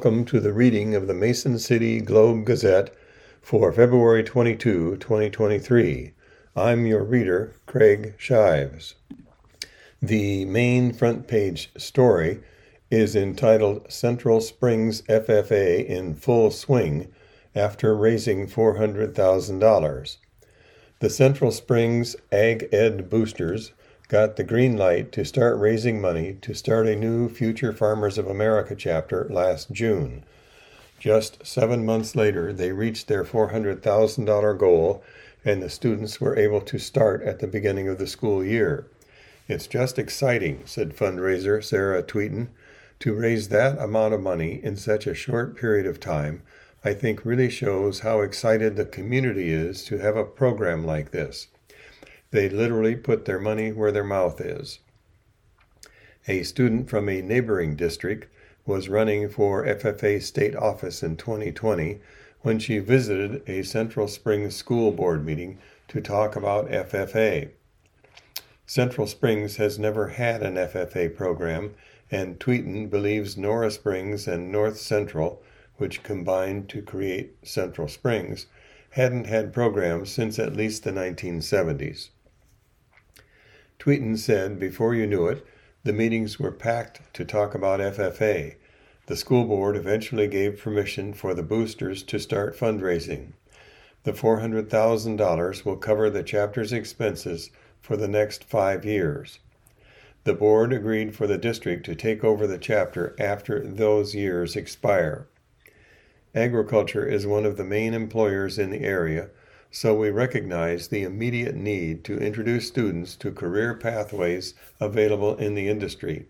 Welcome to the reading of the Mason City Globe Gazette for February 22, 2023. I'm your reader, Craig Shives. The main front page story is entitled Central Springs FFA in Full Swing after raising $400,000. The Central Springs Ag Ed Boosters got the green light to start raising money to start a new Future Farmers of America chapter last June. Just seven months later, they reached their $400,000 goal, and the students were able to start at the beginning of the school year. It's just exciting, said fundraiser Sarah Tweeten. To raise that amount of money in such a short period of time, I think really shows how excited the community is to have a program like this. They literally put their money where their mouth is. A student from a neighboring district was running for FFA state office in 2020 when she visited a Central Springs school board meeting to talk about FFA. Central Springs has never had an FFA program, and Tweeten believes Nora Springs and North Central, which combined to create Central Springs, hadn't had programs since at least the 1970s. Tweeten said before you knew it, the meetings were packed to talk about FFA. The school board eventually gave permission for the boosters to start fundraising. The $400,000 will cover the chapter's expenses for the next five years. The board agreed for the district to take over the chapter after those years expire. Agriculture is one of the main employers in the area, so we recognize the immediate need to introduce students to career pathways available in the industry.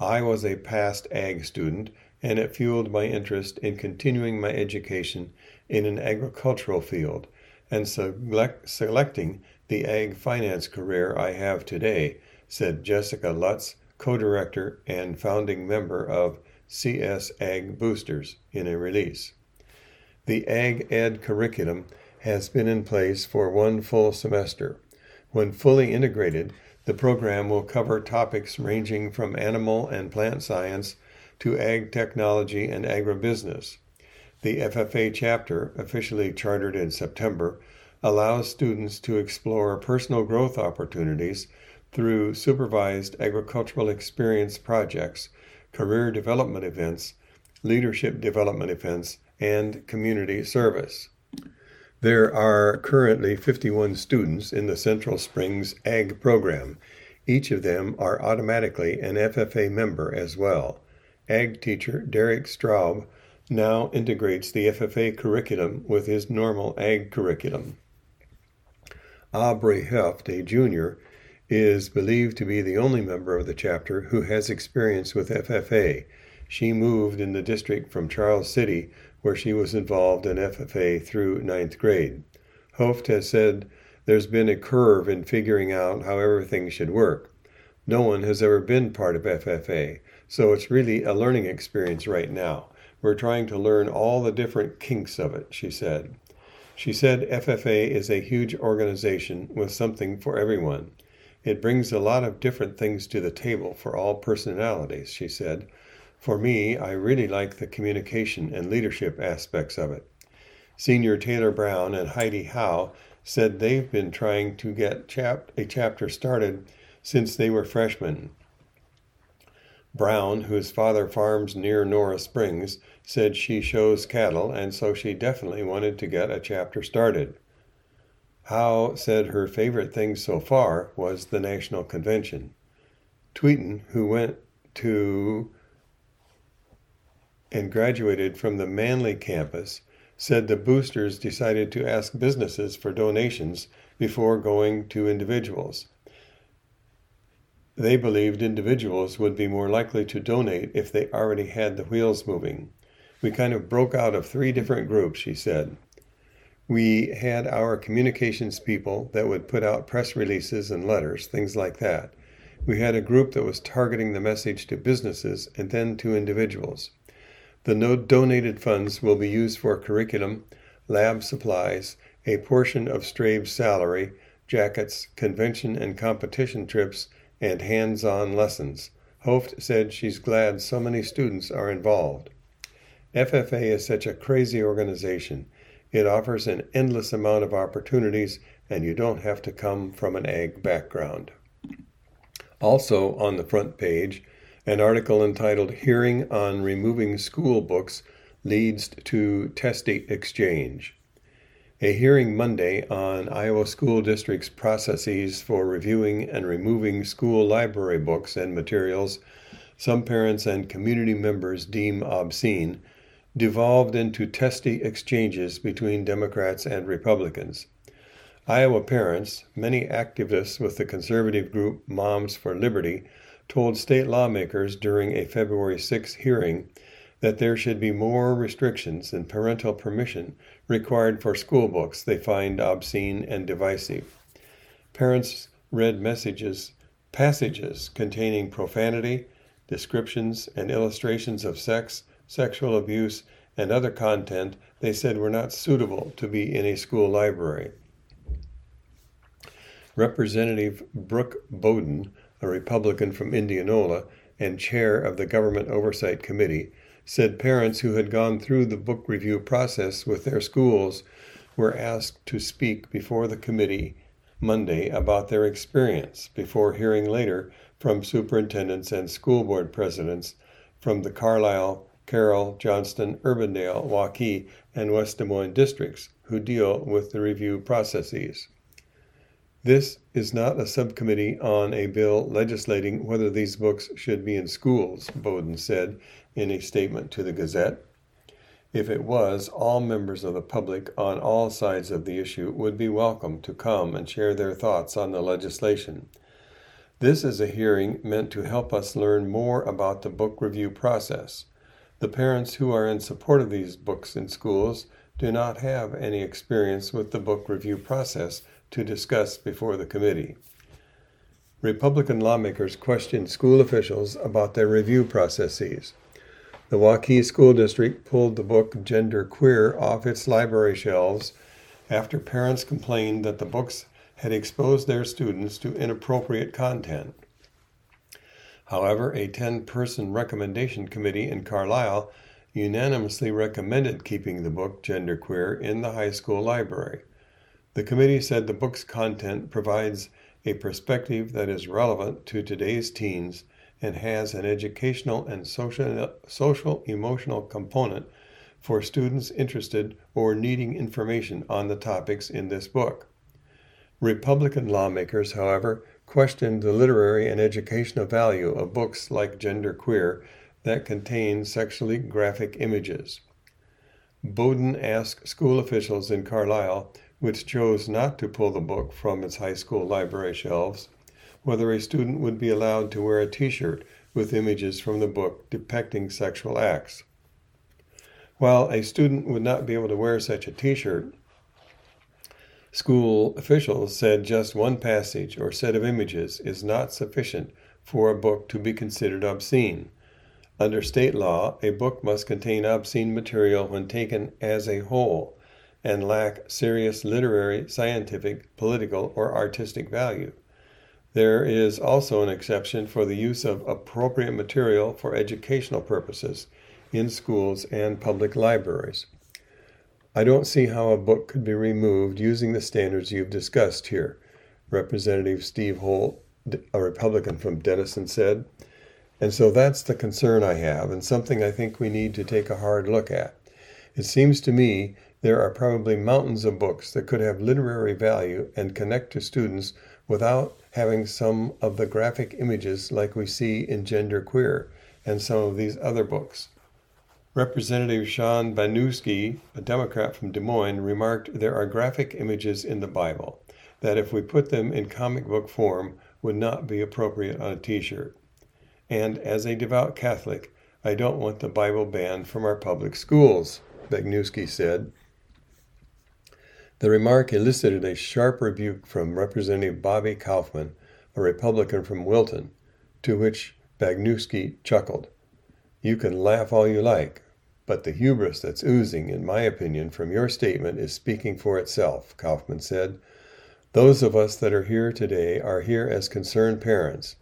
I was a past ag student, and it fueled my interest in continuing my education in an agricultural field and select, selecting the ag finance career I have today, said Jessica Lutz, co director and founding member of CS Ag Boosters, in a release. The Ag Ed curriculum has been in place for one full semester. When fully integrated, the program will cover topics ranging from animal and plant science to ag technology and agribusiness. The FFA chapter, officially chartered in September, allows students to explore personal growth opportunities through supervised agricultural experience projects, career development events, leadership development events, and community service. There are currently 51 students in the Central Springs Ag program. Each of them are automatically an FFA member as well. Ag teacher Derek Straub now integrates the FFA curriculum with his normal ag curriculum. Aubrey Heft, a junior, is believed to be the only member of the chapter who has experience with FFA. She moved in the district from Charles City where she was involved in FFA through ninth grade. Hoft has said there's been a curve in figuring out how everything should work. No one has ever been part of FFA, so it's really a learning experience right now. We're trying to learn all the different kinks of it, she said. She said FFA is a huge organization with something for everyone. It brings a lot of different things to the table for all personalities, she said. For me, I really like the communication and leadership aspects of it. Senior Taylor Brown and Heidi Howe said they've been trying to get chap- a chapter started since they were freshmen. Brown, whose father farms near Nora Springs, said she shows cattle and so she definitely wanted to get a chapter started. Howe said her favorite thing so far was the national convention. Tweeten, who went to and graduated from the Manly campus, said the boosters decided to ask businesses for donations before going to individuals. They believed individuals would be more likely to donate if they already had the wheels moving. We kind of broke out of three different groups, she said. We had our communications people that would put out press releases and letters, things like that. We had a group that was targeting the message to businesses and then to individuals. The no donated funds will be used for curriculum, lab supplies, a portion of Strabe's salary, jackets, convention and competition trips, and hands on lessons, Hoft said she's glad so many students are involved. FFA is such a crazy organization. It offers an endless amount of opportunities, and you don't have to come from an ag background. Also on the front page, an article entitled Hearing on Removing School Books Leads to Testy Exchange. A hearing Monday on Iowa School District's processes for reviewing and removing school library books and materials some parents and community members deem obscene devolved into testy exchanges between Democrats and Republicans. Iowa parents, many activists with the conservative group Moms for Liberty, told state lawmakers during a February 6 hearing that there should be more restrictions than parental permission required for school books they find obscene and divisive. Parents read messages, passages containing profanity, descriptions, and illustrations of sex, sexual abuse, and other content they said were not suitable to be in a school library. Representative Brooke Boden, a Republican from Indianola and chair of the Government Oversight Committee, said parents who had gone through the book review process with their schools were asked to speak before the committee Monday about their experience before hearing later from superintendents and school board presidents from the Carlisle, Carroll, Johnston, Urbandale, Waukee, and West Des Moines districts who deal with the review processes. This is not a subcommittee on a bill legislating whether these books should be in schools, Boden said in a statement to the Gazette. If it was, all members of the public on all sides of the issue would be welcome to come and share their thoughts on the legislation. This is a hearing meant to help us learn more about the book review process. The parents who are in support of these books in schools do not have any experience with the book review process to discuss before the committee. Republican lawmakers questioned school officials about their review processes. The Waukee School District pulled the book Gender Queer off its library shelves after parents complained that the books had exposed their students to inappropriate content. However, a 10 person recommendation committee in Carlisle unanimously recommended keeping the book Genderqueer in the high school library. The committee said the book's content provides a perspective that is relevant to today's teens and has an educational and social, social emotional component for students interested or needing information on the topics in this book. Republican lawmakers, however, questioned the literary and educational value of books like Gender Queer that contain sexually graphic images. Boden asked school officials in Carlisle, which chose not to pull the book from its high school library shelves, whether a student would be allowed to wear a t shirt with images from the book depicting sexual acts. While a student would not be able to wear such a t shirt, School officials said just one passage or set of images is not sufficient for a book to be considered obscene. Under state law, a book must contain obscene material when taken as a whole and lack serious literary, scientific, political, or artistic value. There is also an exception for the use of appropriate material for educational purposes in schools and public libraries. I don't see how a book could be removed using the standards you've discussed here, Representative Steve Holt, a Republican from Denison, said. And so that's the concern I have, and something I think we need to take a hard look at. It seems to me there are probably mountains of books that could have literary value and connect to students without having some of the graphic images like we see in Gender Queer and some of these other books. Representative Sean Bagniewski, a Democrat from Des Moines, remarked there are graphic images in the Bible that, if we put them in comic book form, would not be appropriate on a t shirt. And as a devout Catholic, I don't want the Bible banned from our public schools, Bagniewski said. The remark elicited a sharp rebuke from Representative Bobby Kaufman, a Republican from Wilton, to which Bagniewski chuckled. You can laugh all you like, but the hubris that's oozing, in my opinion, from your statement is speaking for itself, Kaufman said. Those of us that are here today are here as concerned parents,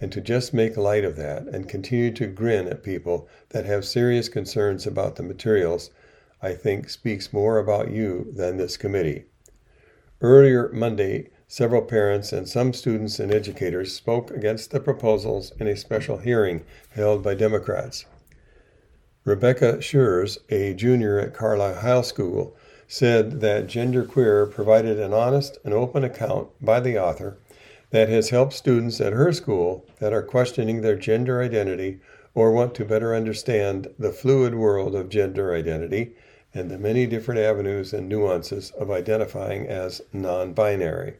and to just make light of that and continue to grin at people that have serious concerns about the materials, I think speaks more about you than this committee. Earlier Monday, several parents and some students and educators spoke against the proposals in a special hearing held by Democrats. Rebecca Schurz, a junior at Carlisle High School, said that Genderqueer provided an honest and open account by the author that has helped students at her school that are questioning their gender identity or want to better understand the fluid world of gender identity and the many different avenues and nuances of identifying as non binary.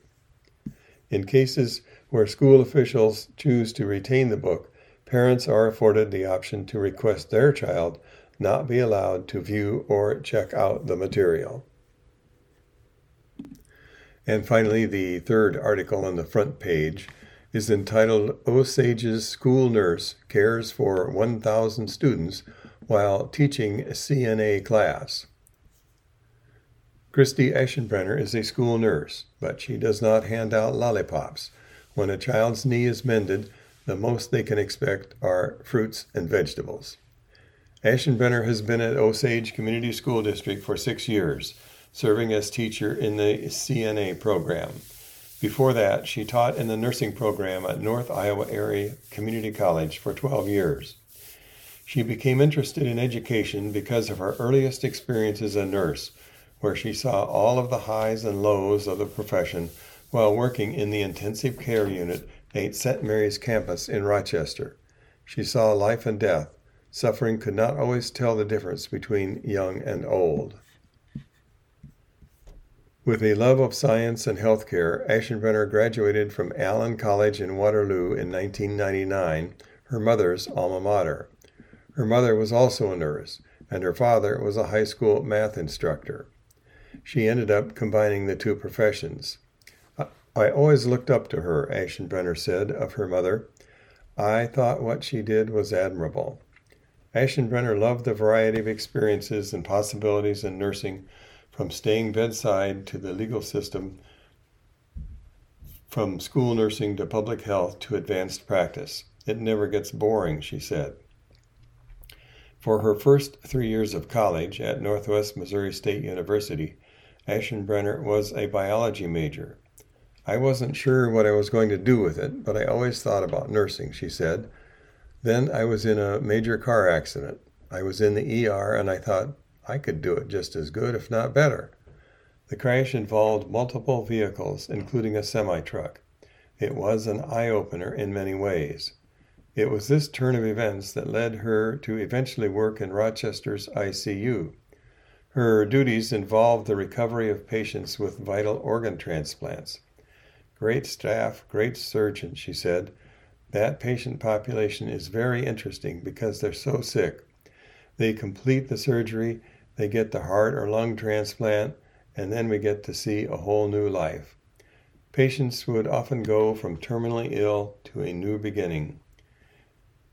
In cases where school officials choose to retain the book, parents are afforded the option to request their child not be allowed to view or check out the material. And finally, the third article on the front page is entitled Osage's School Nurse Cares for 1,000 Students While Teaching CNA Class. Christy Aschenbrenner is a school nurse, but she does not hand out lollipops. When a child's knee is mended, the most they can expect are fruits and vegetables. Aschenbrenner has been at Osage Community School District for six years serving as teacher in the CNA program. Before that, she taught in the nursing program at North Iowa Area Community College for 12 years. She became interested in education because of her earliest experience as a nurse, where she saw all of the highs and lows of the profession while working in the intensive care unit at St. Mary's campus in Rochester. She saw life and death. Suffering could not always tell the difference between young and old. With a love of science and healthcare, Aschenbrenner graduated from Allen College in Waterloo in 1999, her mother's alma mater. Her mother was also a nurse, and her father was a high school math instructor. She ended up combining the two professions. I always looked up to her, Aschenbrenner said of her mother. I thought what she did was admirable. Aschenbrenner loved the variety of experiences and possibilities in nursing from staying bedside to the legal system, from school nursing to public health to advanced practice. It never gets boring, she said. For her first three years of college at Northwest Missouri State University, Aschenbrenner was a biology major. I wasn't sure what I was going to do with it, but I always thought about nursing, she said. Then I was in a major car accident. I was in the ER and I thought, I could do it just as good, if not better. The crash involved multiple vehicles, including a semi truck. It was an eye opener in many ways. It was this turn of events that led her to eventually work in Rochester's ICU. Her duties involved the recovery of patients with vital organ transplants. Great staff, great surgeon, she said. That patient population is very interesting because they're so sick. They complete the surgery they get the heart or lung transplant, and then we get to see a whole new life. Patients would often go from terminally ill to a new beginning.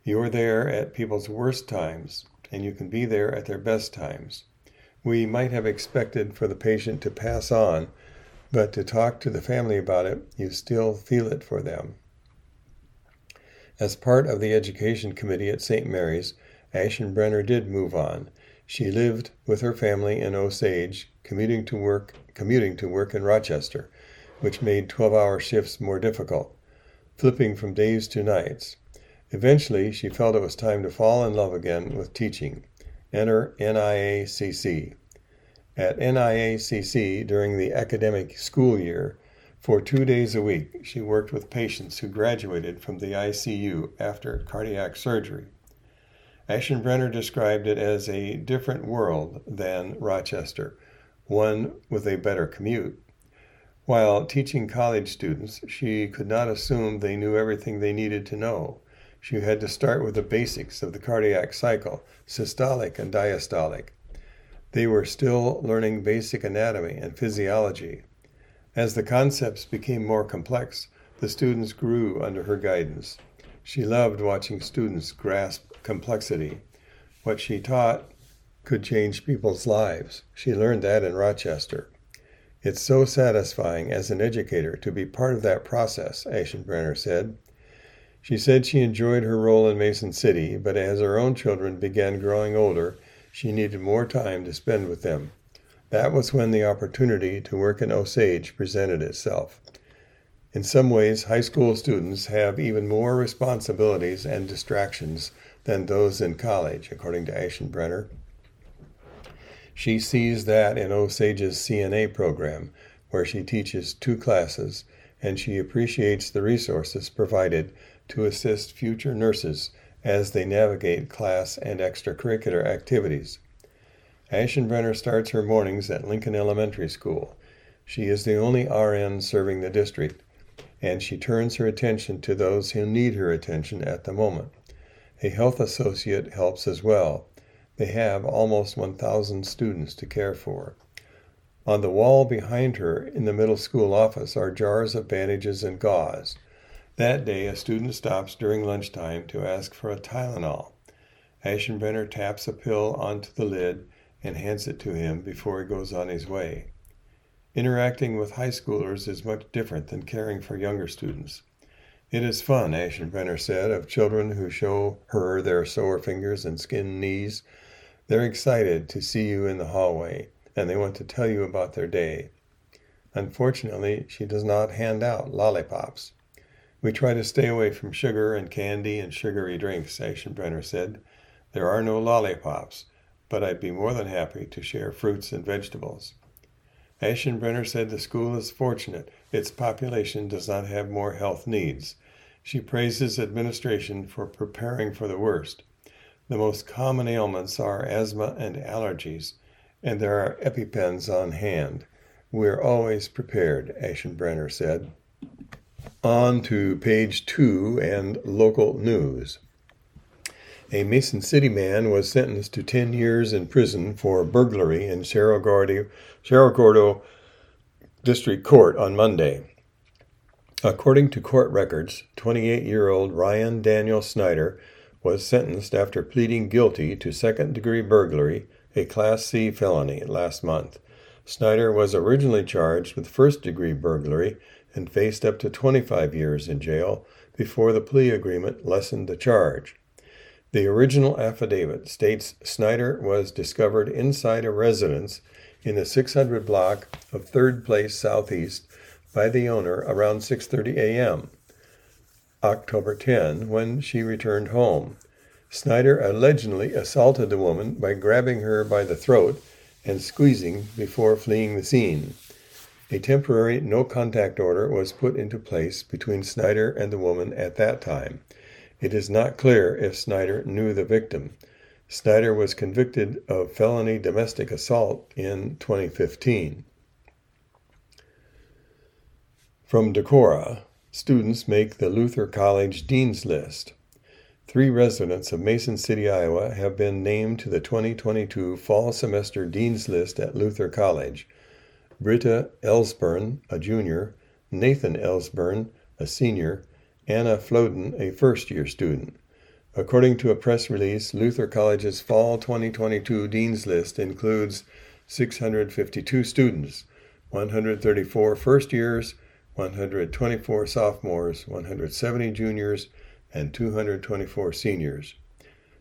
You're there at people's worst times, and you can be there at their best times. We might have expected for the patient to pass on, but to talk to the family about it, you still feel it for them. As part of the education committee at St. Mary's, Aschenbrenner did move on. She lived with her family in Osage, commuting to work commuting to work in Rochester, which made 12-hour shifts more difficult, flipping from days to nights. Eventually, she felt it was time to fall in love again with teaching. Enter NIACC. At NIACC, during the academic school year, for two days a week, she worked with patients who graduated from the ICU after cardiac surgery. Aschenbrenner described it as a different world than Rochester, one with a better commute. While teaching college students, she could not assume they knew everything they needed to know. She had to start with the basics of the cardiac cycle, systolic and diastolic. They were still learning basic anatomy and physiology. As the concepts became more complex, the students grew under her guidance. She loved watching students grasp complexity. What she taught could change people's lives. She learned that in Rochester. It's so satisfying as an educator to be part of that process, Aschenbrenner said. She said she enjoyed her role in Mason City, but as her own children began growing older, she needed more time to spend with them. That was when the opportunity to work in Osage presented itself. In some ways, high school students have even more responsibilities and distractions than those in college, according to Aschenbrenner. She sees that in Osage's CNA program, where she teaches two classes, and she appreciates the resources provided to assist future nurses as they navigate class and extracurricular activities. Aschenbrenner starts her mornings at Lincoln Elementary School. She is the only RN serving the district, and she turns her attention to those who need her attention at the moment. A health associate helps as well. They have almost 1,000 students to care for. On the wall behind her in the middle school office are jars of bandages and gauze. That day, a student stops during lunchtime to ask for a Tylenol. Aschenbrenner taps a pill onto the lid and hands it to him before he goes on his way. Interacting with high schoolers is much different than caring for younger students. It is fun, Aschenbrenner said, of children who show her their sore fingers and skinned knees. They're excited to see you in the hallway, and they want to tell you about their day. Unfortunately, she does not hand out lollipops. We try to stay away from sugar and candy and sugary drinks, Aschenbrenner said. There are no lollipops, but I'd be more than happy to share fruits and vegetables. Aschenbrenner said the school is fortunate its population does not have more health needs. She praises administration for preparing for the worst. The most common ailments are asthma and allergies, and there are EpiPens on hand. We're always prepared, Aschenbrenner said. On to page two and local news. A Mason City man was sentenced to 10 years in prison for burglary in Cerro Gordo, Cerro Gordo District Court on Monday. According to court records, 28 year old Ryan Daniel Snyder was sentenced after pleading guilty to second degree burglary, a Class C felony, last month. Snyder was originally charged with first degree burglary and faced up to 25 years in jail before the plea agreement lessened the charge. The original affidavit states Snyder was discovered inside a residence in the 600 block of 3rd Place Southeast by the owner around 6:30 a.m. October 10 when she returned home. Snyder allegedly assaulted the woman by grabbing her by the throat and squeezing before fleeing the scene. A temporary no contact order was put into place between Snyder and the woman at that time. It is not clear if Snyder knew the victim. Snyder was convicted of felony domestic assault in 2015. From Decorah, students make the Luther College Dean's List. Three residents of Mason City, Iowa have been named to the 2022 Fall Semester Dean's List at Luther College. Britta Elsburn, a junior, Nathan Elsburn, a senior, Anna Floden, a first year student. According to a press release, Luther College's Fall 2022 Dean's List includes 652 students, 134 first years, 124 sophomores, 170 juniors, and 224 seniors.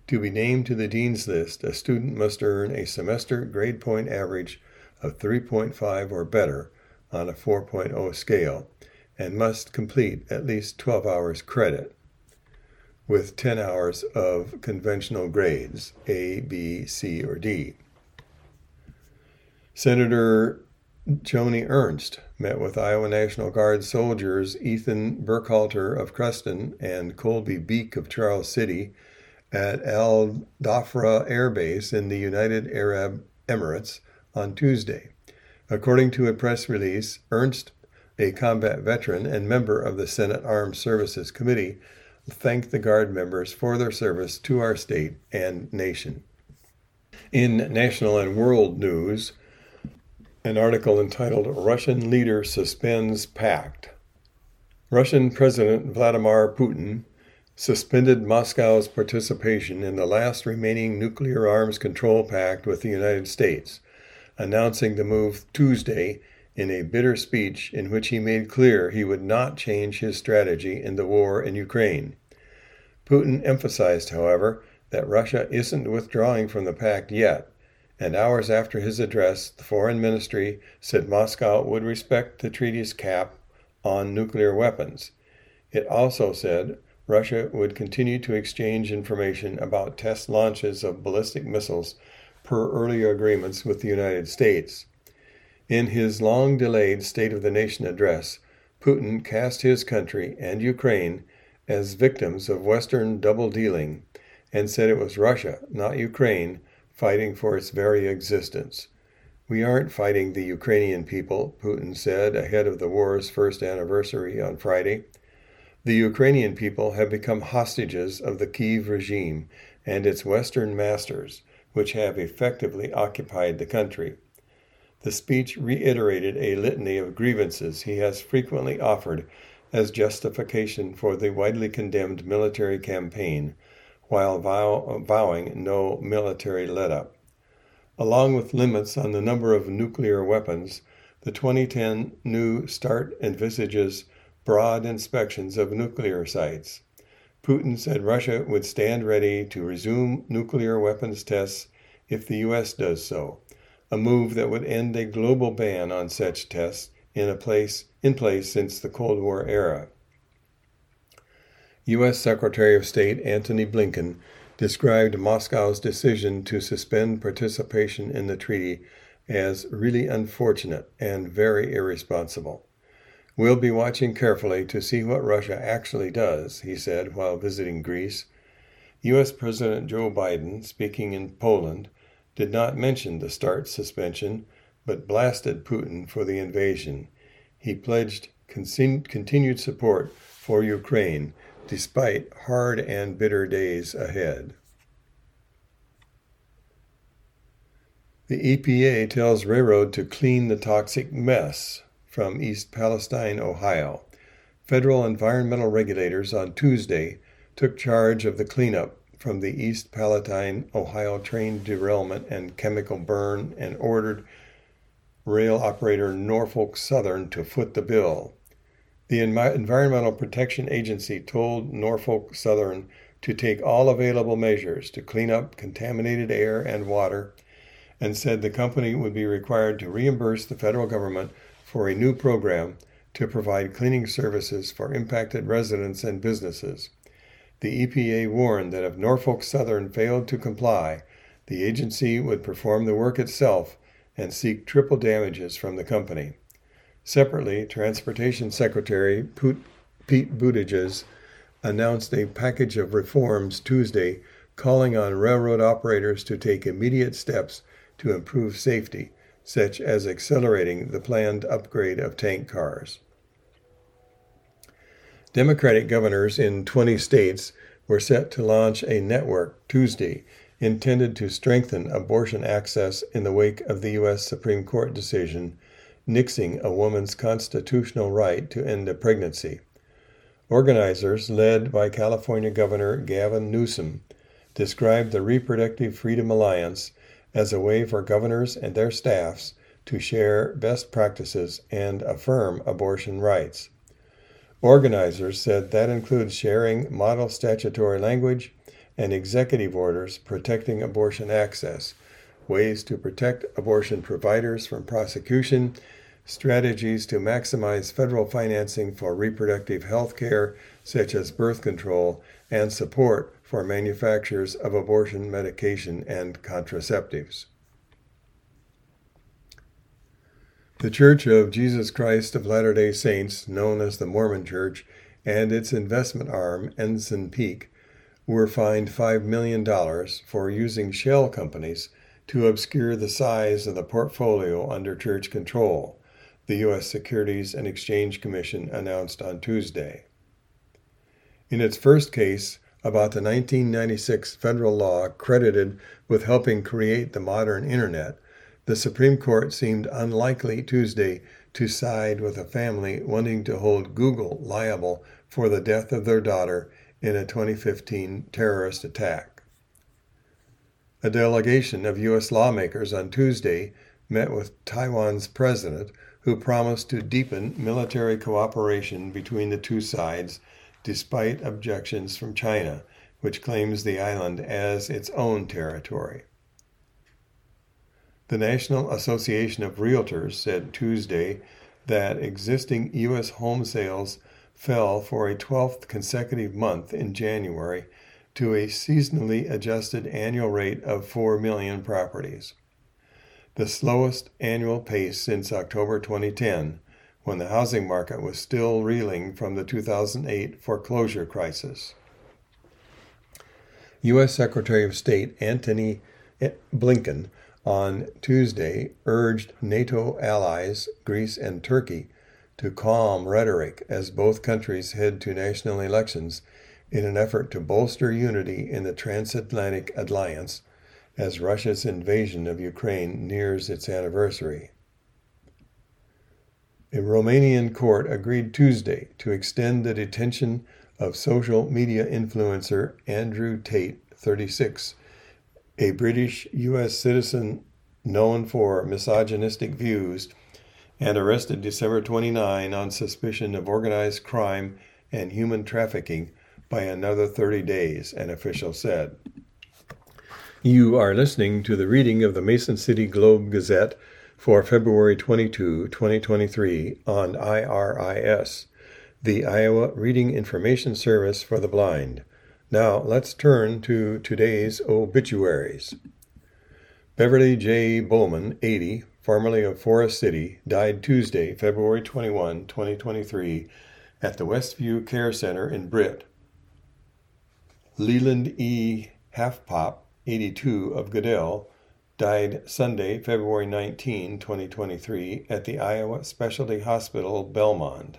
To be named to the Dean's List, a student must earn a semester grade point average of 3.5 or better on a 4.0 scale and must complete at least 12 hours credit with 10 hours of conventional grades A, B, C, or D. Senator Joni Ernst met with Iowa National Guard soldiers Ethan Burkhalter of Creston and Colby Beek of Charles City at Al Dhafra Air Base in the United Arab Emirates on Tuesday. According to a press release, Ernst, a combat veteran and member of the Senate Armed Services Committee, thanked the Guard members for their service to our state and nation. In national and world news, an article entitled Russian Leader Suspends Pact. Russian President Vladimir Putin suspended Moscow's participation in the last remaining nuclear arms control pact with the United States announcing the move Tuesday in a bitter speech in which he made clear he would not change his strategy in the war in Ukraine. Putin emphasized, however, that Russia isn't withdrawing from the pact yet, and hours after his address, the foreign ministry said Moscow would respect the treaty's cap on nuclear weapons. It also said Russia would continue to exchange information about test launches of ballistic missiles per earlier agreements with the United States. In his long delayed State of the Nation address, Putin cast his country and Ukraine as victims of Western double dealing and said it was Russia, not Ukraine, fighting for its very existence. We aren't fighting the Ukrainian people, Putin said ahead of the war's first anniversary on Friday. The Ukrainian people have become hostages of the Kiev regime and its Western masters, which have effectively occupied the country. The speech reiterated a litany of grievances he has frequently offered as justification for the widely condemned military campaign, while vow, vowing no military let up. Along with limits on the number of nuclear weapons, the 2010 New START envisages broad inspections of nuclear sites. Putin said Russia would stand ready to resume nuclear weapons tests if the U.S. does so, a move that would end a global ban on such tests in, a place, in place since the Cold War era. U.S. Secretary of State Antony Blinken described Moscow's decision to suspend participation in the treaty as really unfortunate and very irresponsible. We'll be watching carefully to see what Russia actually does, he said while visiting Greece. U.S. President Joe Biden, speaking in Poland, did not mention the START suspension, but blasted Putin for the invasion. He pledged continued support for Ukraine despite hard and bitter days ahead. The EPA tells railroad to clean the toxic mess from East Palestine, Ohio. Federal environmental regulators on Tuesday took charge of the cleanup from the East Palestine, Ohio train derailment and chemical burn and ordered rail operator Norfolk Southern to foot the bill. The Environmental Protection Agency told Norfolk Southern to take all available measures to clean up contaminated air and water and said the company would be required to reimburse the federal government for a new program to provide cleaning services for impacted residents and businesses. The EPA warned that if Norfolk Southern failed to comply, the agency would perform the work itself and seek triple damages from the company. Separately, Transportation Secretary Pete Buttigieg announced a package of reforms Tuesday calling on railroad operators to take immediate steps to improve safety, such as accelerating the planned upgrade of tank cars. Democratic governors in 20 states were set to launch a network Tuesday intended to strengthen abortion access in the wake of the U.S. Supreme Court decision nixing a woman's constitutional right to end a pregnancy. Organizers, led by California Governor Gavin Newsom, described the Reproductive Freedom Alliance as a way for governors and their staffs to share best practices and affirm abortion rights. Organizers said that includes sharing model statutory language and executive orders protecting abortion access, ways to protect abortion providers from prosecution, strategies to maximize federal financing for reproductive health care, such as birth control, and support for manufacturers of abortion medication and contraceptives. The Church of Jesus Christ of Latter day Saints, known as the Mormon Church, and its investment arm, Ensign Peak, were fined $5 million for using shell companies to obscure the size of the portfolio under church control, the U.S. Securities and Exchange Commission announced on Tuesday. In its first case about the 1996 federal law credited with helping create the modern Internet, the Supreme Court seemed unlikely Tuesday to side with a family wanting to hold Google liable for the death of their daughter in a 2015 terrorist attack. A delegation of U.S. lawmakers on Tuesday met with Taiwan's president, who promised to deepen military cooperation between the two sides despite objections from China which claims the island as its own territory. The National Association of Realtors said Tuesday that existing U.S. home sales fell for a 12th consecutive month in January to a seasonally adjusted annual rate of 4 million properties, the slowest annual pace since October 2010, when the housing market was still reeling from the 2008 foreclosure crisis. U.S. Secretary of State Antony Blinken on Tuesday urged NATO allies, Greece and Turkey, to calm rhetoric as both countries head to national elections in an effort to bolster unity in the transatlantic alliance as Russia's invasion of Ukraine nears its anniversary. A Romanian court agreed Tuesday to extend the detention of social media influencer Andrew Tate, 36, a British U.S. citizen known for misogynistic views, and arrested December 29 on suspicion of organized crime and human trafficking by another 30 days, an official said. You are listening to the reading of the Mason City Globe Gazette for February 22, 2023, on IRIS, the Iowa Reading Information Service for the Blind. Now let's turn to today's obituaries. Beverly J. Bowman, 80, formerly of Forest City, died Tuesday, February 21, 2023, at the Westview Care Center in Britt. Leland E. Halfpop, 82, of Goodell, died Sunday, February 19, 2023, at the Iowa Specialty Hospital, Belmond.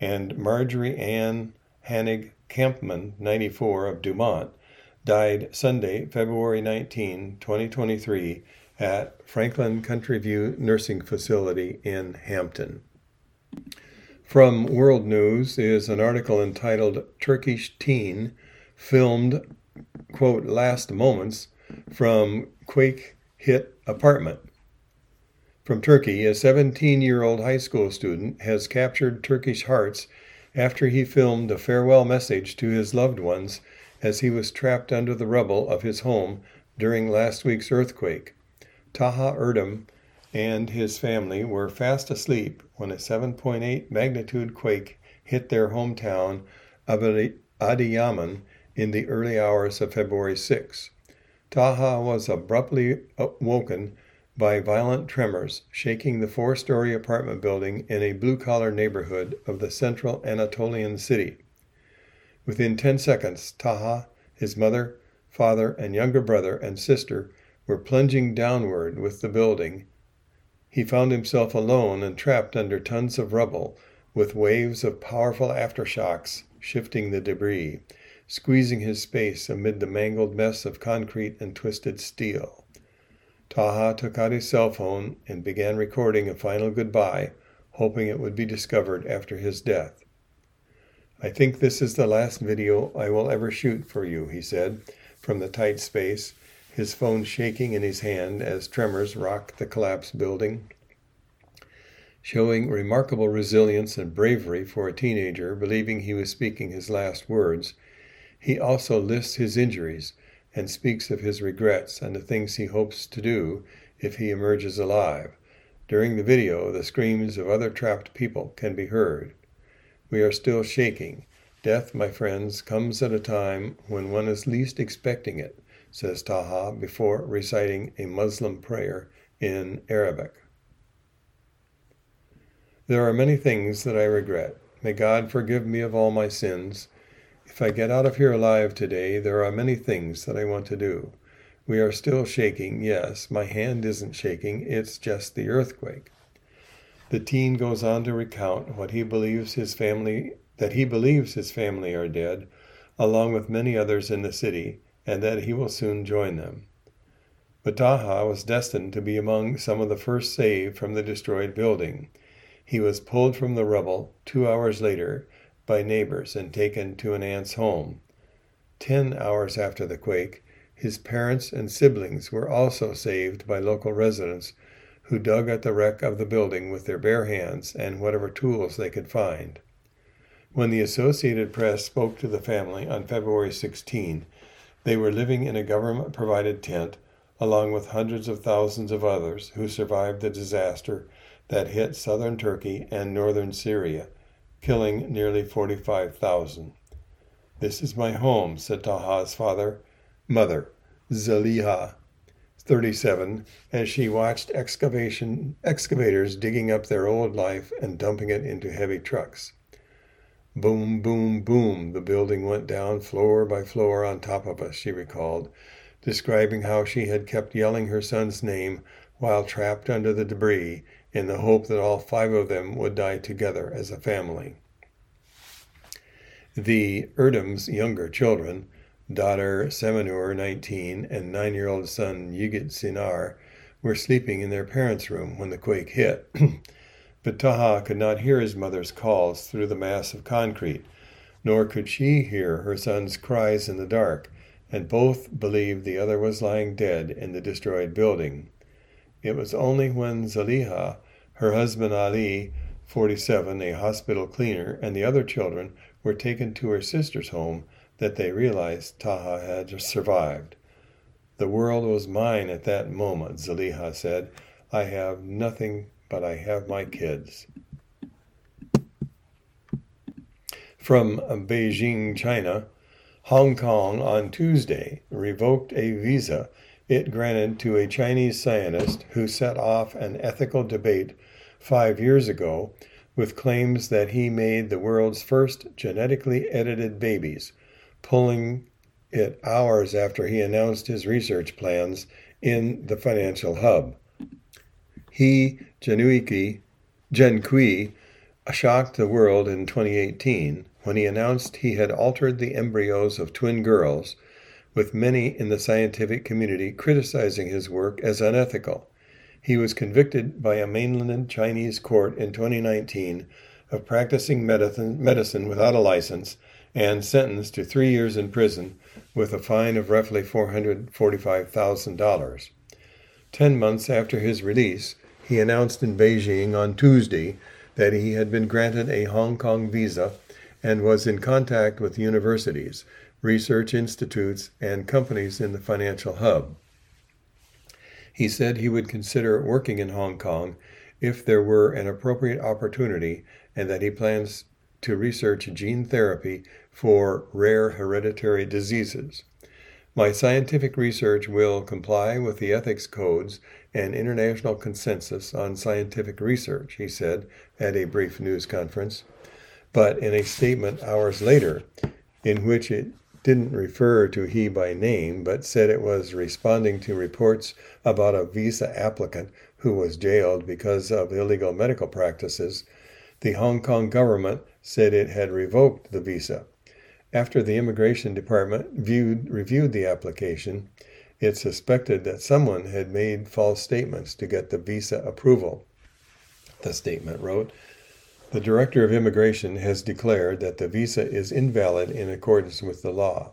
And Marjorie Ann Hanig Kampman, 94, of Dumont, died Sunday, February 19, 2023, at Franklin Country View Nursing Facility in Hampton. From World News is an article entitled Turkish Teen Filmed, quote, Last Moments from Quake Hit Apartment. From Turkey, a 17 year old high school student has captured Turkish hearts after he filmed a farewell message to his loved ones as he was trapped under the rubble of his home during last week's earthquake. Taha Erdem and his family were fast asleep when a 7.8 magnitude quake hit their hometown of Adiyaman in the early hours of February 6. Taha was abruptly woken by violent tremors shaking the four story apartment building in a blue collar neighborhood of the central Anatolian city. Within 10 seconds, Taha, his mother, father, and younger brother and sister were plunging downward with the building. He found himself alone and trapped under tons of rubble, with waves of powerful aftershocks shifting the debris, squeezing his space amid the mangled mess of concrete and twisted steel. Taha took out his cell phone and began recording a final goodbye, hoping it would be discovered after his death. I think this is the last video I will ever shoot for you, he said, from the tight space, his phone shaking in his hand as tremors rocked the collapsed building. Showing remarkable resilience and bravery for a teenager, believing he was speaking his last words, he also lists his injuries and speaks of his regrets and the things he hopes to do if he emerges alive. During the video, the screams of other trapped people can be heard. We are still shaking. Death, my friends, comes at a time when one is least expecting it, says Taha before reciting a Muslim prayer in Arabic. There are many things that I regret. May God forgive me of all my sins if I get out of here alive today, there are many things that I want to do. We are still shaking, yes, my hand isn't shaking, it's just the earthquake. The teen goes on to recount what he believes his family that he believes his family are dead, along with many others in the city, and that he will soon join them. But Taha was destined to be among some of the first saved from the destroyed building. He was pulled from the rubble two hours later by neighbors and taken to an aunt's home. Ten hours after the quake, his parents and siblings were also saved by local residents who dug at the wreck of the building with their bare hands and whatever tools they could find. When the Associated Press spoke to the family on February 16, they were living in a government provided tent along with hundreds of thousands of others who survived the disaster that hit southern Turkey and northern Syria, killing nearly 45,000. This is my home, said Taha's father, mother, Zaliha, 37, as she watched excavation excavators digging up their old life and dumping it into heavy trucks. Boom, boom, boom, the building went down floor by floor on top of us, she recalled, describing how she had kept yelling her son's name while trapped under the debris in the hope that all five of them would die together as a family. The Erdem's younger children, daughter Seminur, 19, and nine year old son Yigit Sinar, were sleeping in their parents' room when the quake hit. but Taha could not hear his mother's calls through the mass of concrete, nor could she hear her son's cries in the dark and both believed the other was lying dead in the destroyed building. It was only when Zaliha, her husband Ali, 47, a hospital cleaner, and the other children were taken to her sister's home that they realized Taha had survived. The world was mine at that moment, Zaliha said. I have nothing but I have my kids. From Beijing, China, Hong Kong on Tuesday revoked a visa it granted to a Chinese scientist who set off an ethical debate five years ago with claims that he made the world's first genetically edited babies, pulling it hours after he announced his research plans in the financial hub. He, Genuiki, Kui, shocked the world in 2018 when he announced he had altered the embryos of twin girls, with many in the scientific community criticizing his work as unethical. He was convicted by a mainland Chinese court in 2019 of practicing medicine, medicine without a license and sentenced to three years in prison with a fine of roughly $445,000. Ten months after his release, he announced in Beijing on Tuesday that he had been granted a Hong Kong visa and was in contact with universities, research institutes, and companies in the financial hub. He said he would consider working in Hong Kong if there were an appropriate opportunity and that he plans to research gene therapy for rare hereditary diseases. My scientific research will comply with the ethics codes and international consensus on scientific research, he said at a brief news conference but in a statement hours later, in which it didn't refer to he by name, but said it was responding to reports about a visa applicant who was jailed because of illegal medical practices, the Hong Kong government said it had revoked the visa. After the Immigration Department viewed, reviewed the application, it suspected that someone had made false statements to get the visa approval. The statement wrote, the Director of Immigration has declared that the visa is invalid in accordance with the law.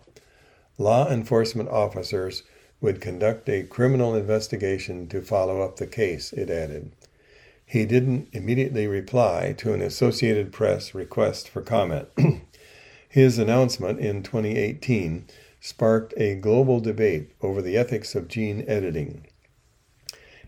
Law enforcement officers would conduct a criminal investigation to follow up the case, it added. He didn't immediately reply to an Associated Press request for comment. His announcement in 2018 sparked a global debate over the ethics of gene editing.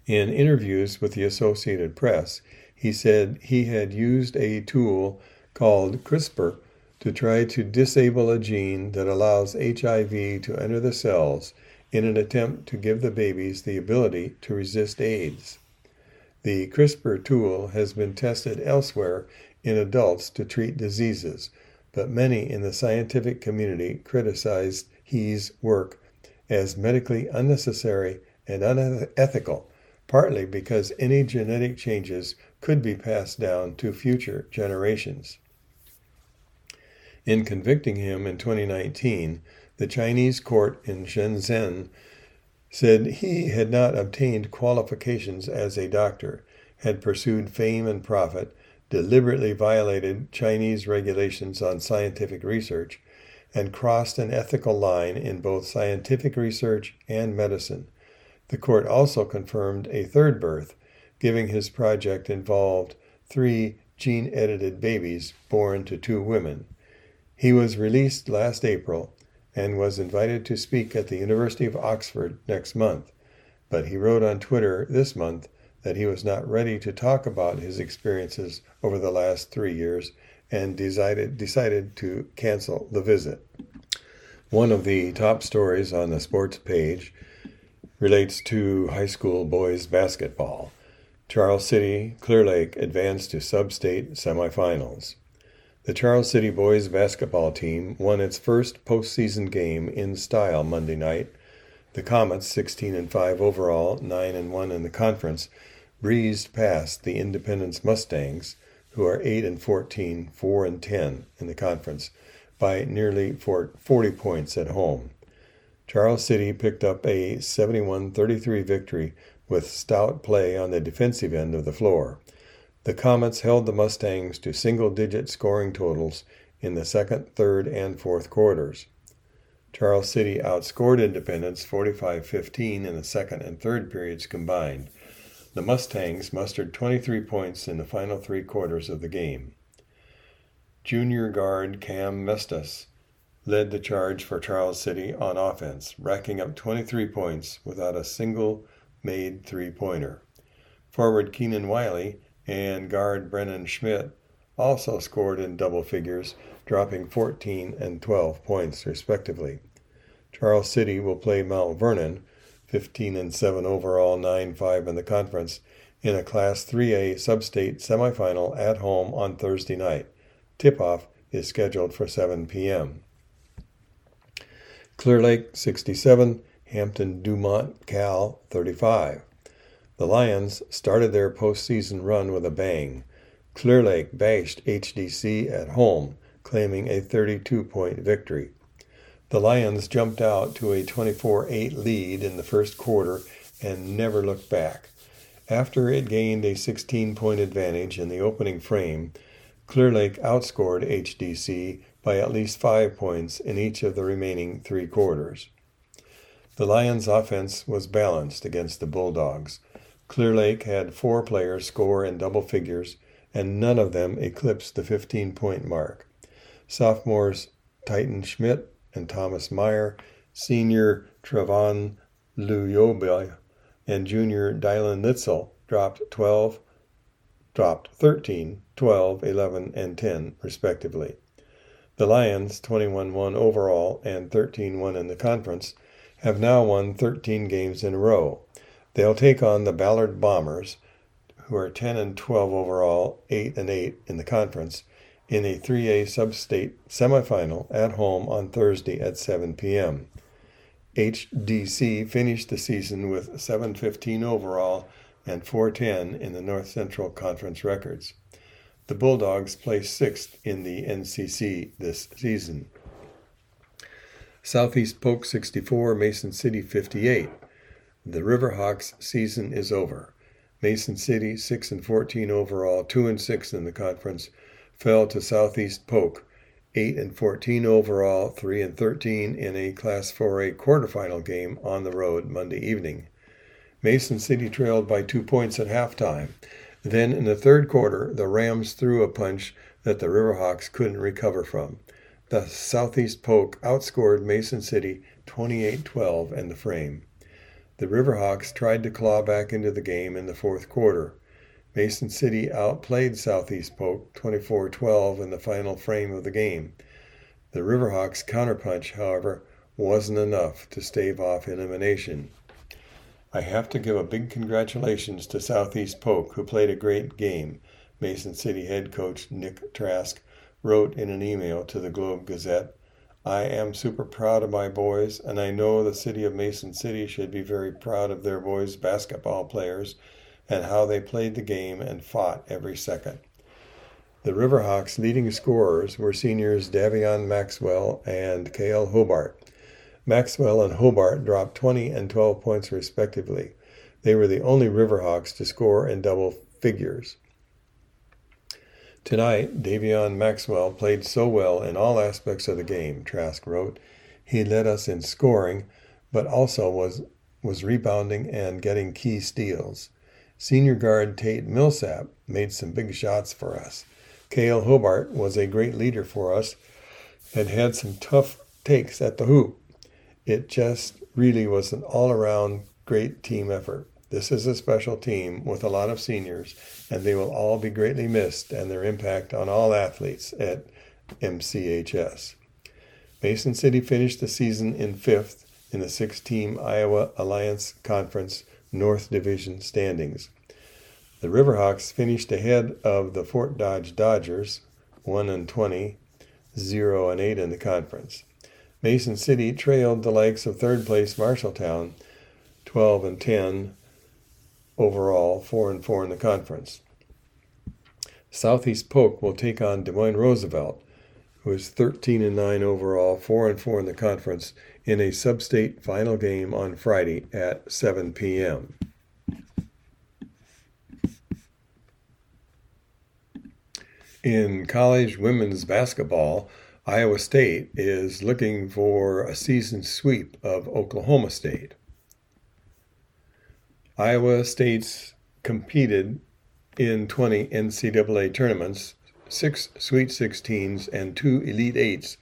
In interviews with the Associated Press, he said he had used a tool called CRISPR to try to disable a gene that allows HIV to enter the cells in an attempt to give the babies the ability to resist AIDS. The CRISPR tool has been tested elsewhere in adults to treat diseases, but many in the scientific community criticized his work as medically unnecessary and unethical, partly because any genetic changes could be passed down to future generations. In convicting him in 2019, the Chinese court in Shenzhen said he had not obtained qualifications as a doctor, had pursued fame and profit, deliberately violated Chinese regulations on scientific research, and crossed an ethical line in both scientific research and medicine. The court also confirmed a third birth giving his project involved three gene edited babies born to two women. He was released last April and was invited to speak at the University of Oxford next month, but he wrote on Twitter this month that he was not ready to talk about his experiences over the last three years and decided, decided to cancel the visit. One of the top stories on the sports page relates to high school boys basketball. Charles City Clear Lake advanced to sub state semifinals. The Charles City boys basketball team won its first postseason game in style Monday night. The Comets, 16 and 5 overall, 9 and 1 in the conference, breezed past the Independence Mustangs, who are 8 and 14, 4 and 10 in the conference, by nearly 40 points at home. Charles City picked up a 71 33 victory with stout play on the defensive end of the floor. The Comets held the Mustangs to single digit scoring totals in the second, third, and fourth quarters. Charles City outscored Independence 45 15 in the second and third periods combined. The Mustangs mustered 23 points in the final three quarters of the game. Junior guard Cam Mestas led the charge for Charles City on offense, racking up 23 points without a single made three pointer. Forward Keenan Wiley and guard Brennan Schmidt also scored in double figures, dropping 14 and 12 points respectively. Charles City will play Mount Vernon, 15 and 7 overall, 9 5 in the conference, in a Class 3A sub-state semifinal at home on Thursday night. Tip-off is scheduled for 7 p.m. Clear Lake 67, Hampton Dumont Cal 35. The Lions started their postseason run with a bang. Clear Lake bashed HDC at home, claiming a 32 point victory. The Lions jumped out to a 24 8 lead in the first quarter and never looked back. After it gained a 16 point advantage in the opening frame, Clear Lake outscored HDC by at least five points in each of the remaining three quarters. The Lions' offense was balanced against the Bulldogs. Clear Lake had four players score in double figures, and none of them eclipsed the 15 point mark. Sophomores Titan Schmidt and Thomas Meyer, senior Trevon Luyoba, and junior Dylan Litzel dropped 12, dropped 13, 12, 11, and 10, respectively. The Lions, 21 1 overall and 13 1 in the conference, have now won 13 games in a row. They'll take on the Ballard Bombers, who are 10 and 12 overall, 8 and 8 in the conference, in a 3A sub-state semifinal at home on Thursday at 7 p.m. HDC finished the season with 715 overall and 410 in the North Central Conference records. The Bulldogs placed sixth in the NCC this season. Southeast Polk 64, Mason City 58. The Riverhawks season is over. Mason City 6 and 14 overall, 2 and 6 in the conference, fell to Southeast Polk 8 and 14 overall, 3 and 13 in a Class 4A quarterfinal game on the road Monday evening. Mason City trailed by 2 points at halftime. Then in the third quarter, the Rams threw a punch that the Riverhawks couldn't recover from. The Southeast Polk outscored Mason City 28 12 in the frame. The Riverhawks tried to claw back into the game in the fourth quarter. Mason City outplayed Southeast Polk 24 12 in the final frame of the game. The Riverhawks' counterpunch, however, wasn't enough to stave off elimination. I have to give a big congratulations to Southeast Polk, who played a great game, Mason City head coach Nick Trask wrote in an email to the Globe Gazette. I am super proud of my boys, and I know the city of Mason City should be very proud of their boys' basketball players and how they played the game and fought every second. The Riverhawks' leading scorers were seniors Davion Maxwell and Kale Hobart. Maxwell and Hobart dropped 20 and 12 points respectively. They were the only Riverhawks to score in double figures. Tonight, Davion Maxwell played so well in all aspects of the game, Trask wrote. He led us in scoring, but also was, was rebounding and getting key steals. Senior guard Tate Millsap made some big shots for us. Kale Hobart was a great leader for us and had some tough takes at the hoop. It just really was an all around great team effort. This is a special team with a lot of seniors, and they will all be greatly missed and their impact on all athletes at MCHS. Mason City finished the season in fifth in the six team Iowa Alliance Conference North Division standings. The Riverhawks finished ahead of the Fort Dodge Dodgers, 1 and 20, 0 and 8 in the conference. Mason City trailed the likes of third place Marshalltown, 12 and 10 overall, 4 and 4 in the conference. Southeast Polk will take on Des Moines Roosevelt, who is 13 and 9 overall, 4 and 4 in the conference, in a sub-state final game on Friday at 7 p.m. In college women's basketball, Iowa State is looking for a season sweep of Oklahoma State. Iowa State's competed in 20 NCAA tournaments, six Sweet 16s, and two Elite Eights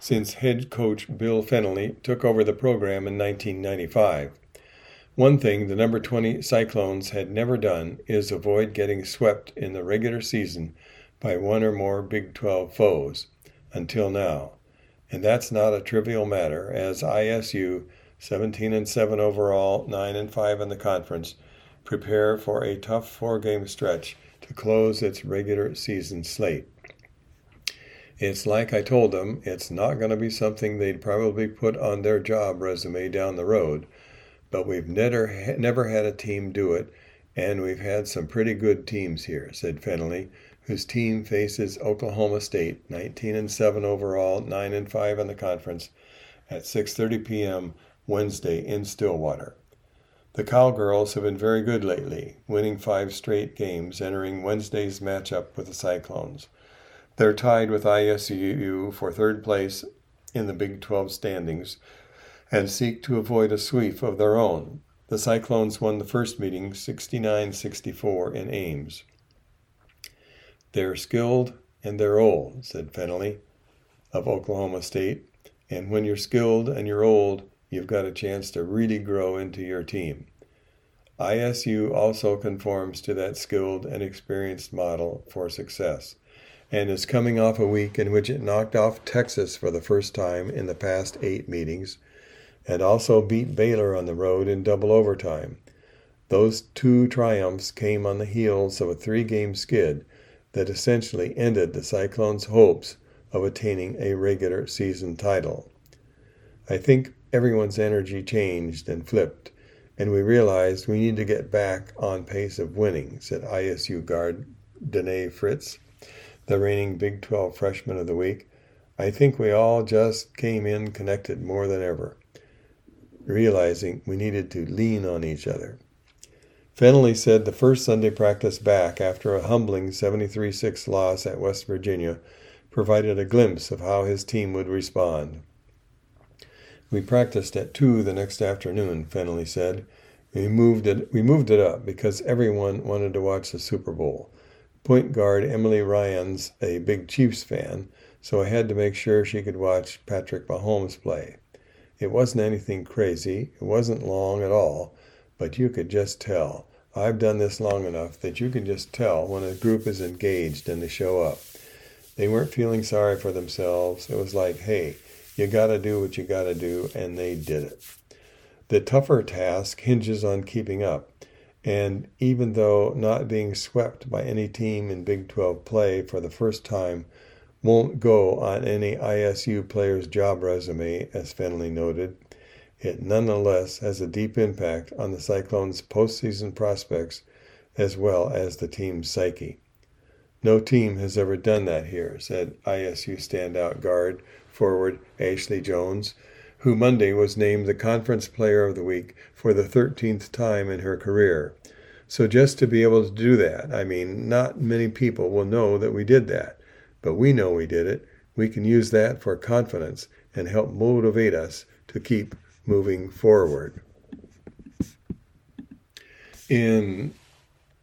since head coach Bill Fennelly took over the program in 1995. One thing the number 20 Cyclones had never done is avoid getting swept in the regular season by one or more Big 12 foes until now. And that's not a trivial matter, as ISU, 17 and 7 overall, 9 and 5 in the conference, prepare for a tough four game stretch to close its regular season slate. It's like I told them, it's not going to be something they'd probably put on their job resume down the road, but we've never, never had a team do it, and we've had some pretty good teams here, said Fennelly, whose team faces Oklahoma State, 19 and 7 overall, 9 and 5 in the conference, at 6:30 p.m. Wednesday in Stillwater. The Cowgirls have been very good lately, winning five straight games, entering Wednesday's matchup with the Cyclones. They're tied with ISU for third place in the Big 12 standings and seek to avoid a sweep of their own. The Cyclones won the first meeting 69 64 in Ames. They're skilled and they're old, said Fennelly of Oklahoma State. And when you're skilled and you're old, you've got a chance to really grow into your team. ISU also conforms to that skilled and experienced model for success and is coming off a week in which it knocked off Texas for the first time in the past eight meetings and also beat Baylor on the road in double overtime. Those two triumphs came on the heels of a three game skid that essentially ended the Cyclones' hopes of attaining a regular season title. I think everyone's energy changed and flipped, and we realized we need to get back on pace of winning, said ISU guard Denae Fritz, the reigning Big 12 freshman of the week. I think we all just came in connected more than ever, realizing we needed to lean on each other. Fennelly said the first Sunday practice back after a humbling 73 6 loss at West Virginia provided a glimpse of how his team would respond. We practiced at 2 the next afternoon, Fennelly said. We moved it we moved it up because everyone wanted to watch the Super Bowl. Point guard Emily Ryan's a big Chiefs fan, so I had to make sure she could watch Patrick Mahomes play. It wasn't anything crazy, it wasn't long at all, but you could just tell. I've done this long enough that you can just tell when a group is engaged and they show up. They weren't feeling sorry for themselves. It was like, hey, you got to do what you got to do, and they did it. The tougher task hinges on keeping up. And even though not being swept by any team in Big 12 play for the first time won't go on any ISU player's job resume, as Fennelly noted, it nonetheless has a deep impact on the Cyclones' postseason prospects as well as the team's psyche. No team has ever done that here, said ISU standout guard forward Ashley Jones, who Monday was named the Conference Player of the Week for the 13th time in her career. So just to be able to do that, I mean, not many people will know that we did that, but we know we did it. We can use that for confidence and help motivate us to keep moving forward. In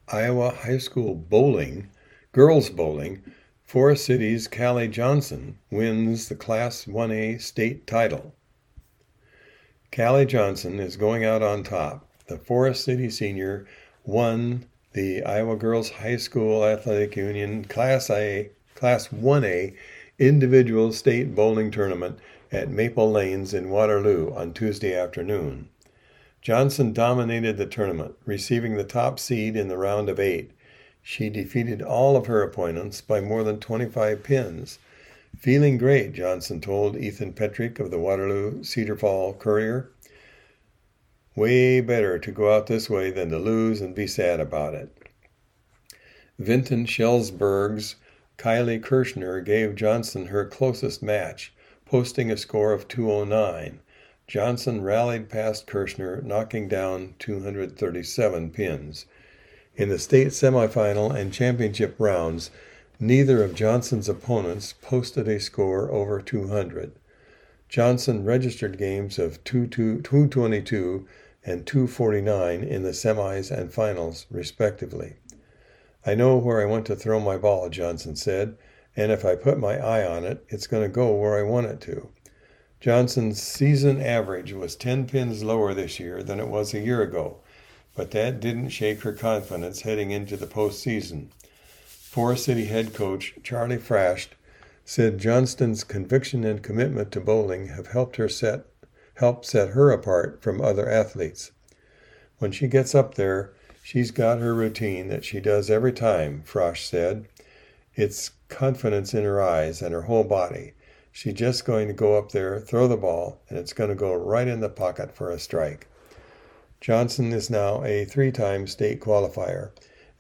Iowa high school bowling, girls bowling, Forest City's Callie Johnson wins the Class 1A state title. Callie Johnson is going out on top. The Forest City senior won the Iowa Girls High School Athletic Union Class A, Class 1A individual state bowling tournament at Maple Lanes in Waterloo on Tuesday afternoon. Johnson dominated the tournament, receiving the top seed in the round of eight. She defeated all of her opponents by more than 25 pins. Feeling great, Johnson told Ethan Petrick of the Waterloo Cedar Fall Courier. Way better to go out this way than to lose and be sad about it. Vinton Shellsburg's Kylie Kirschner gave Johnson her closest match, posting a score of 209. Johnson rallied past Kirschner, knocking down 237 pins. In the state semifinal and championship rounds, neither of Johnson's opponents posted a score over 200. Johnson registered games of 222 and 249 in the semis and finals, respectively. I know where I want to throw my ball, Johnson said, and if I put my eye on it, it's going to go where I want it to. Johnson's season average was 10 pins lower this year than it was a year ago, but that didn't shake her confidence heading into the postseason. Forest City head coach Charlie Frosh said Johnston's conviction and commitment to bowling have helped her set help set her apart from other athletes. When she gets up there, she's got her routine that she does every time, Frosh said. It's confidence in her eyes and her whole body. She's just going to go up there, throw the ball, and it's going to go right in the pocket for a strike. Johnson is now a three time state qualifier,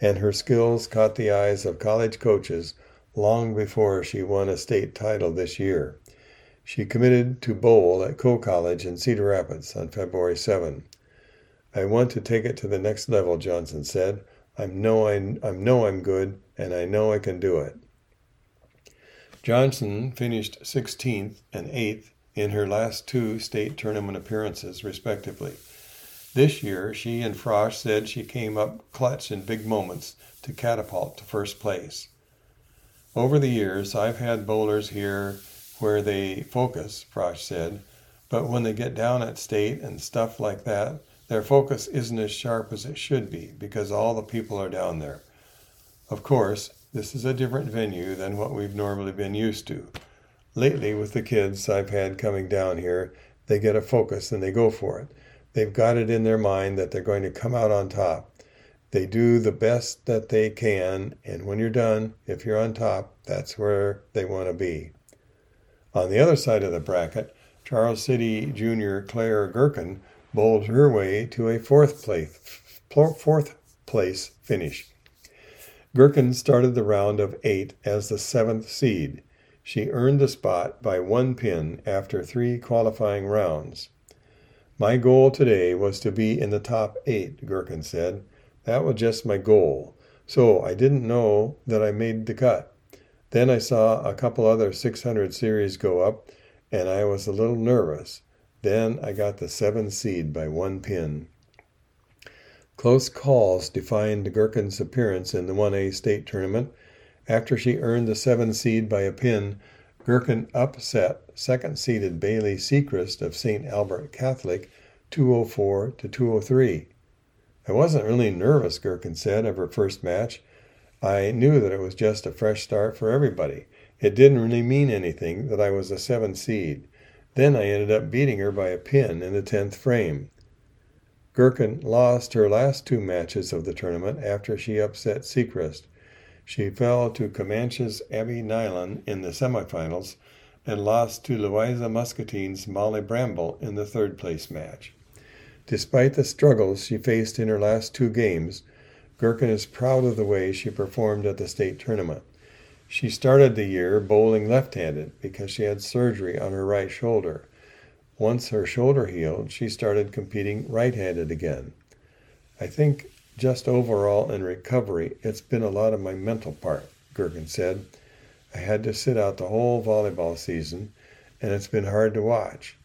and her skills caught the eyes of college coaches long before she won a state title this year. She committed to bowl at Coe College in Cedar Rapids on February 7. I want to take it to the next level, Johnson said. I know I, I know I'm good, and I know I can do it. Johnson finished 16th and 8th in her last two state tournament appearances, respectively. This year, she and Frosh said she came up clutch in big moments to catapult to first place. Over the years, I've had bowlers here where they focus, Frosh said, but when they get down at state and stuff like that, their focus isn't as sharp as it should be because all the people are down there. Of course, this is a different venue than what we've normally been used to. Lately, with the kids I've had coming down here, they get a focus and they go for it. They've got it in their mind that they're going to come out on top. They do the best that they can, and when you're done, if you're on top, that's where they want to be. On the other side of the bracket, Charles City junior Claire Gherkin bowled her way to a fourth place, fourth place finish. Gherkin started the round of eight as the seventh seed. She earned the spot by one pin after three qualifying rounds. My goal today was to be in the top eight, Gherkin said. That was just my goal. So I didn't know that I made the cut. Then I saw a couple other 600 series go up, and I was a little nervous. Then I got the seven seed by one pin. Close calls defined Gherkin's appearance in the 1A state tournament. After she earned the seven seed by a pin, Gherkin upset second seeded Bailey Sechrist of St. Albert Catholic 204 to 203. I wasn't really nervous, Gherkin said of her first match. I knew that it was just a fresh start for everybody. It didn't really mean anything that I was a seven seed. Then I ended up beating her by a pin in the tenth frame. Gherkin lost her last two matches of the tournament after she upset Sechrist. She fell to Camanche's Abby Nyland in the semifinals and lost to Louisa Muscatine's Molly Bramble in the third place match. Despite the struggles she faced in her last two games, Gherkin is proud of the way she performed at the state tournament. She started the year bowling left handed because she had surgery on her right shoulder. Once her shoulder healed, she started competing right handed again. I think just overall in recovery, it's been a lot of my mental part, Gherkin said. I had to sit out the whole volleyball season, and it's been hard to watch,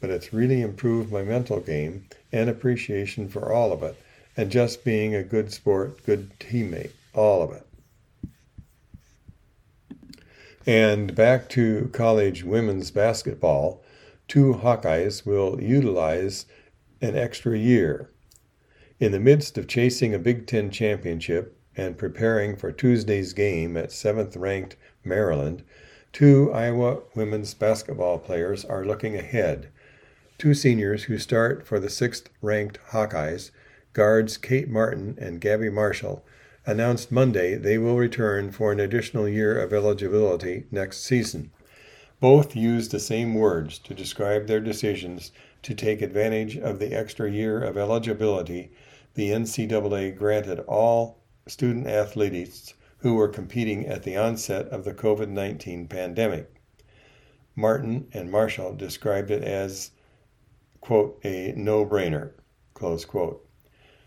but it's really improved my mental game and appreciation for all of it, and just being a good sport, good teammate, all of it. And back to college women's basketball, two Hawkeyes will utilize an extra year. In the midst of chasing a Big Ten championship and preparing for Tuesday's game at seventh ranked Maryland, two Iowa women's basketball players are looking ahead. Two seniors who start for the sixth ranked Hawkeyes, guards Kate Martin and Gabby Marshall, announced Monday they will return for an additional year of eligibility next season. Both used the same words to describe their decisions to take advantage of the extra year of eligibility the NCAA granted all student athletes who were competing at the onset of the COVID 19 pandemic. Martin and Marshall described it as, quote, a no brainer, close quote.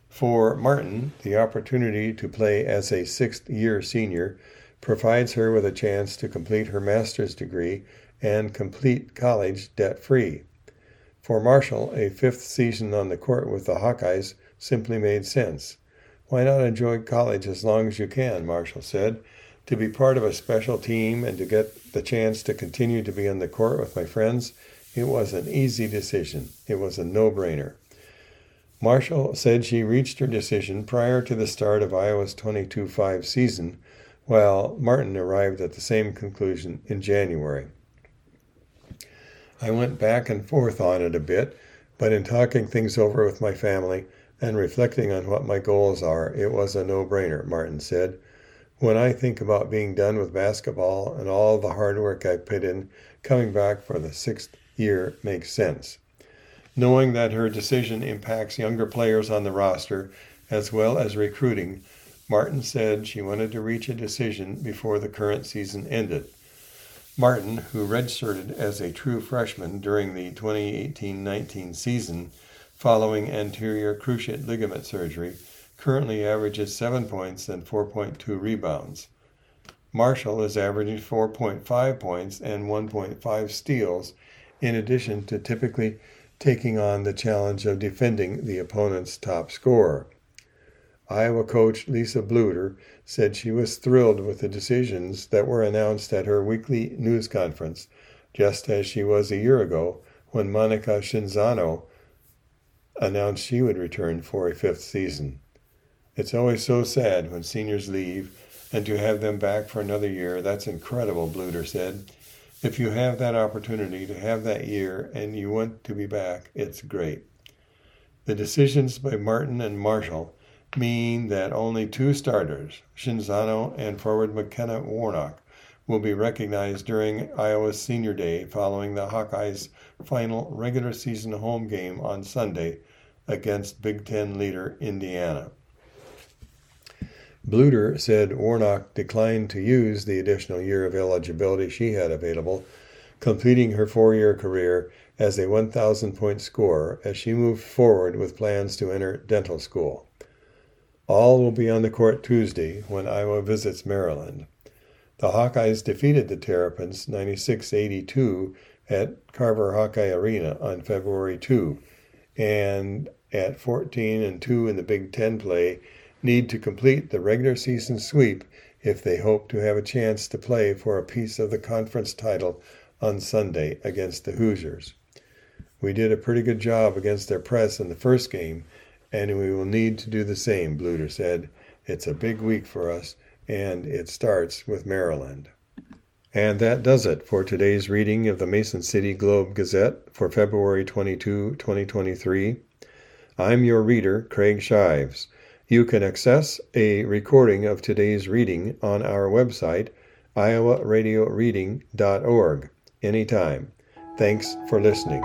For Martin, the opportunity to play as a sixth year senior provides her with a chance to complete her master's degree and complete college debt free. For Marshall, a fifth season on the court with the Hawkeyes simply made sense. Why not enjoy college as long as you can, Marshall said. To be part of a special team and to get the chance to continue to be on the court with my friends, it was an easy decision. It was a no brainer. Marshall said she reached her decision prior to the start of Iowa's 22 5 season, while Martin arrived at the same conclusion in January. I went back and forth on it a bit, but in talking things over with my family and reflecting on what my goals are, it was a no brainer, Martin said. When I think about being done with basketball and all the hard work I put in, coming back for the sixth year makes sense knowing that her decision impacts younger players on the roster as well as recruiting, Martin said she wanted to reach a decision before the current season ended. Martin, who redshirted as a true freshman during the 2018 19 season following anterior cruciate ligament surgery, currently averages 7 points and 4.2 rebounds. Marshall is averaging 4.5 points and 1.5 steals, in addition to typically taking on the challenge of defending the opponent's top scorer. Iowa coach Lisa Bluder said she was thrilled with the decisions that were announced at her weekly news conference, just as she was a year ago when Monika Czinano announced she would return for a fifth season. It's always so sad when seniors leave, and to have them back for another year, that's incredible, Bluder said. If you have that opportunity to have that year and you want to be back, it's great. The decisions by Martin and Marshall mean that only two starters, Czinano and forward McKenna Warnock, will be recognized during Iowa's Senior Day following the Hawkeyes' final regular season home game on Sunday against Big Ten leader Indiana. Bluder said Warnock declined to use the additional year of eligibility she had available, completing her four year career as a 1,000 point scorer as she moved forward with plans to enter dental school. All will be on the court Tuesday when Iowa visits Maryland. The Hawkeyes defeated the Terrapins 96 82 at Carver Hawkeye Arena on February 2, and at 14 and 2 in the Big Ten play need to complete the regular season sweep if they hope to have a chance to play for a piece of the conference title on Sunday against the Hoosiers. We did a pretty good job against their press in the first game, and we will need to do the same, Bluder said. It's a big week for us, and it starts with Maryland. And that does it for today's reading of the Mason City Globe Gazette for February 22, 2023. I'm your reader, Craig Shives. You can access a recording of today's reading on our website, iowaradioreading.org, anytime. Thanks for listening.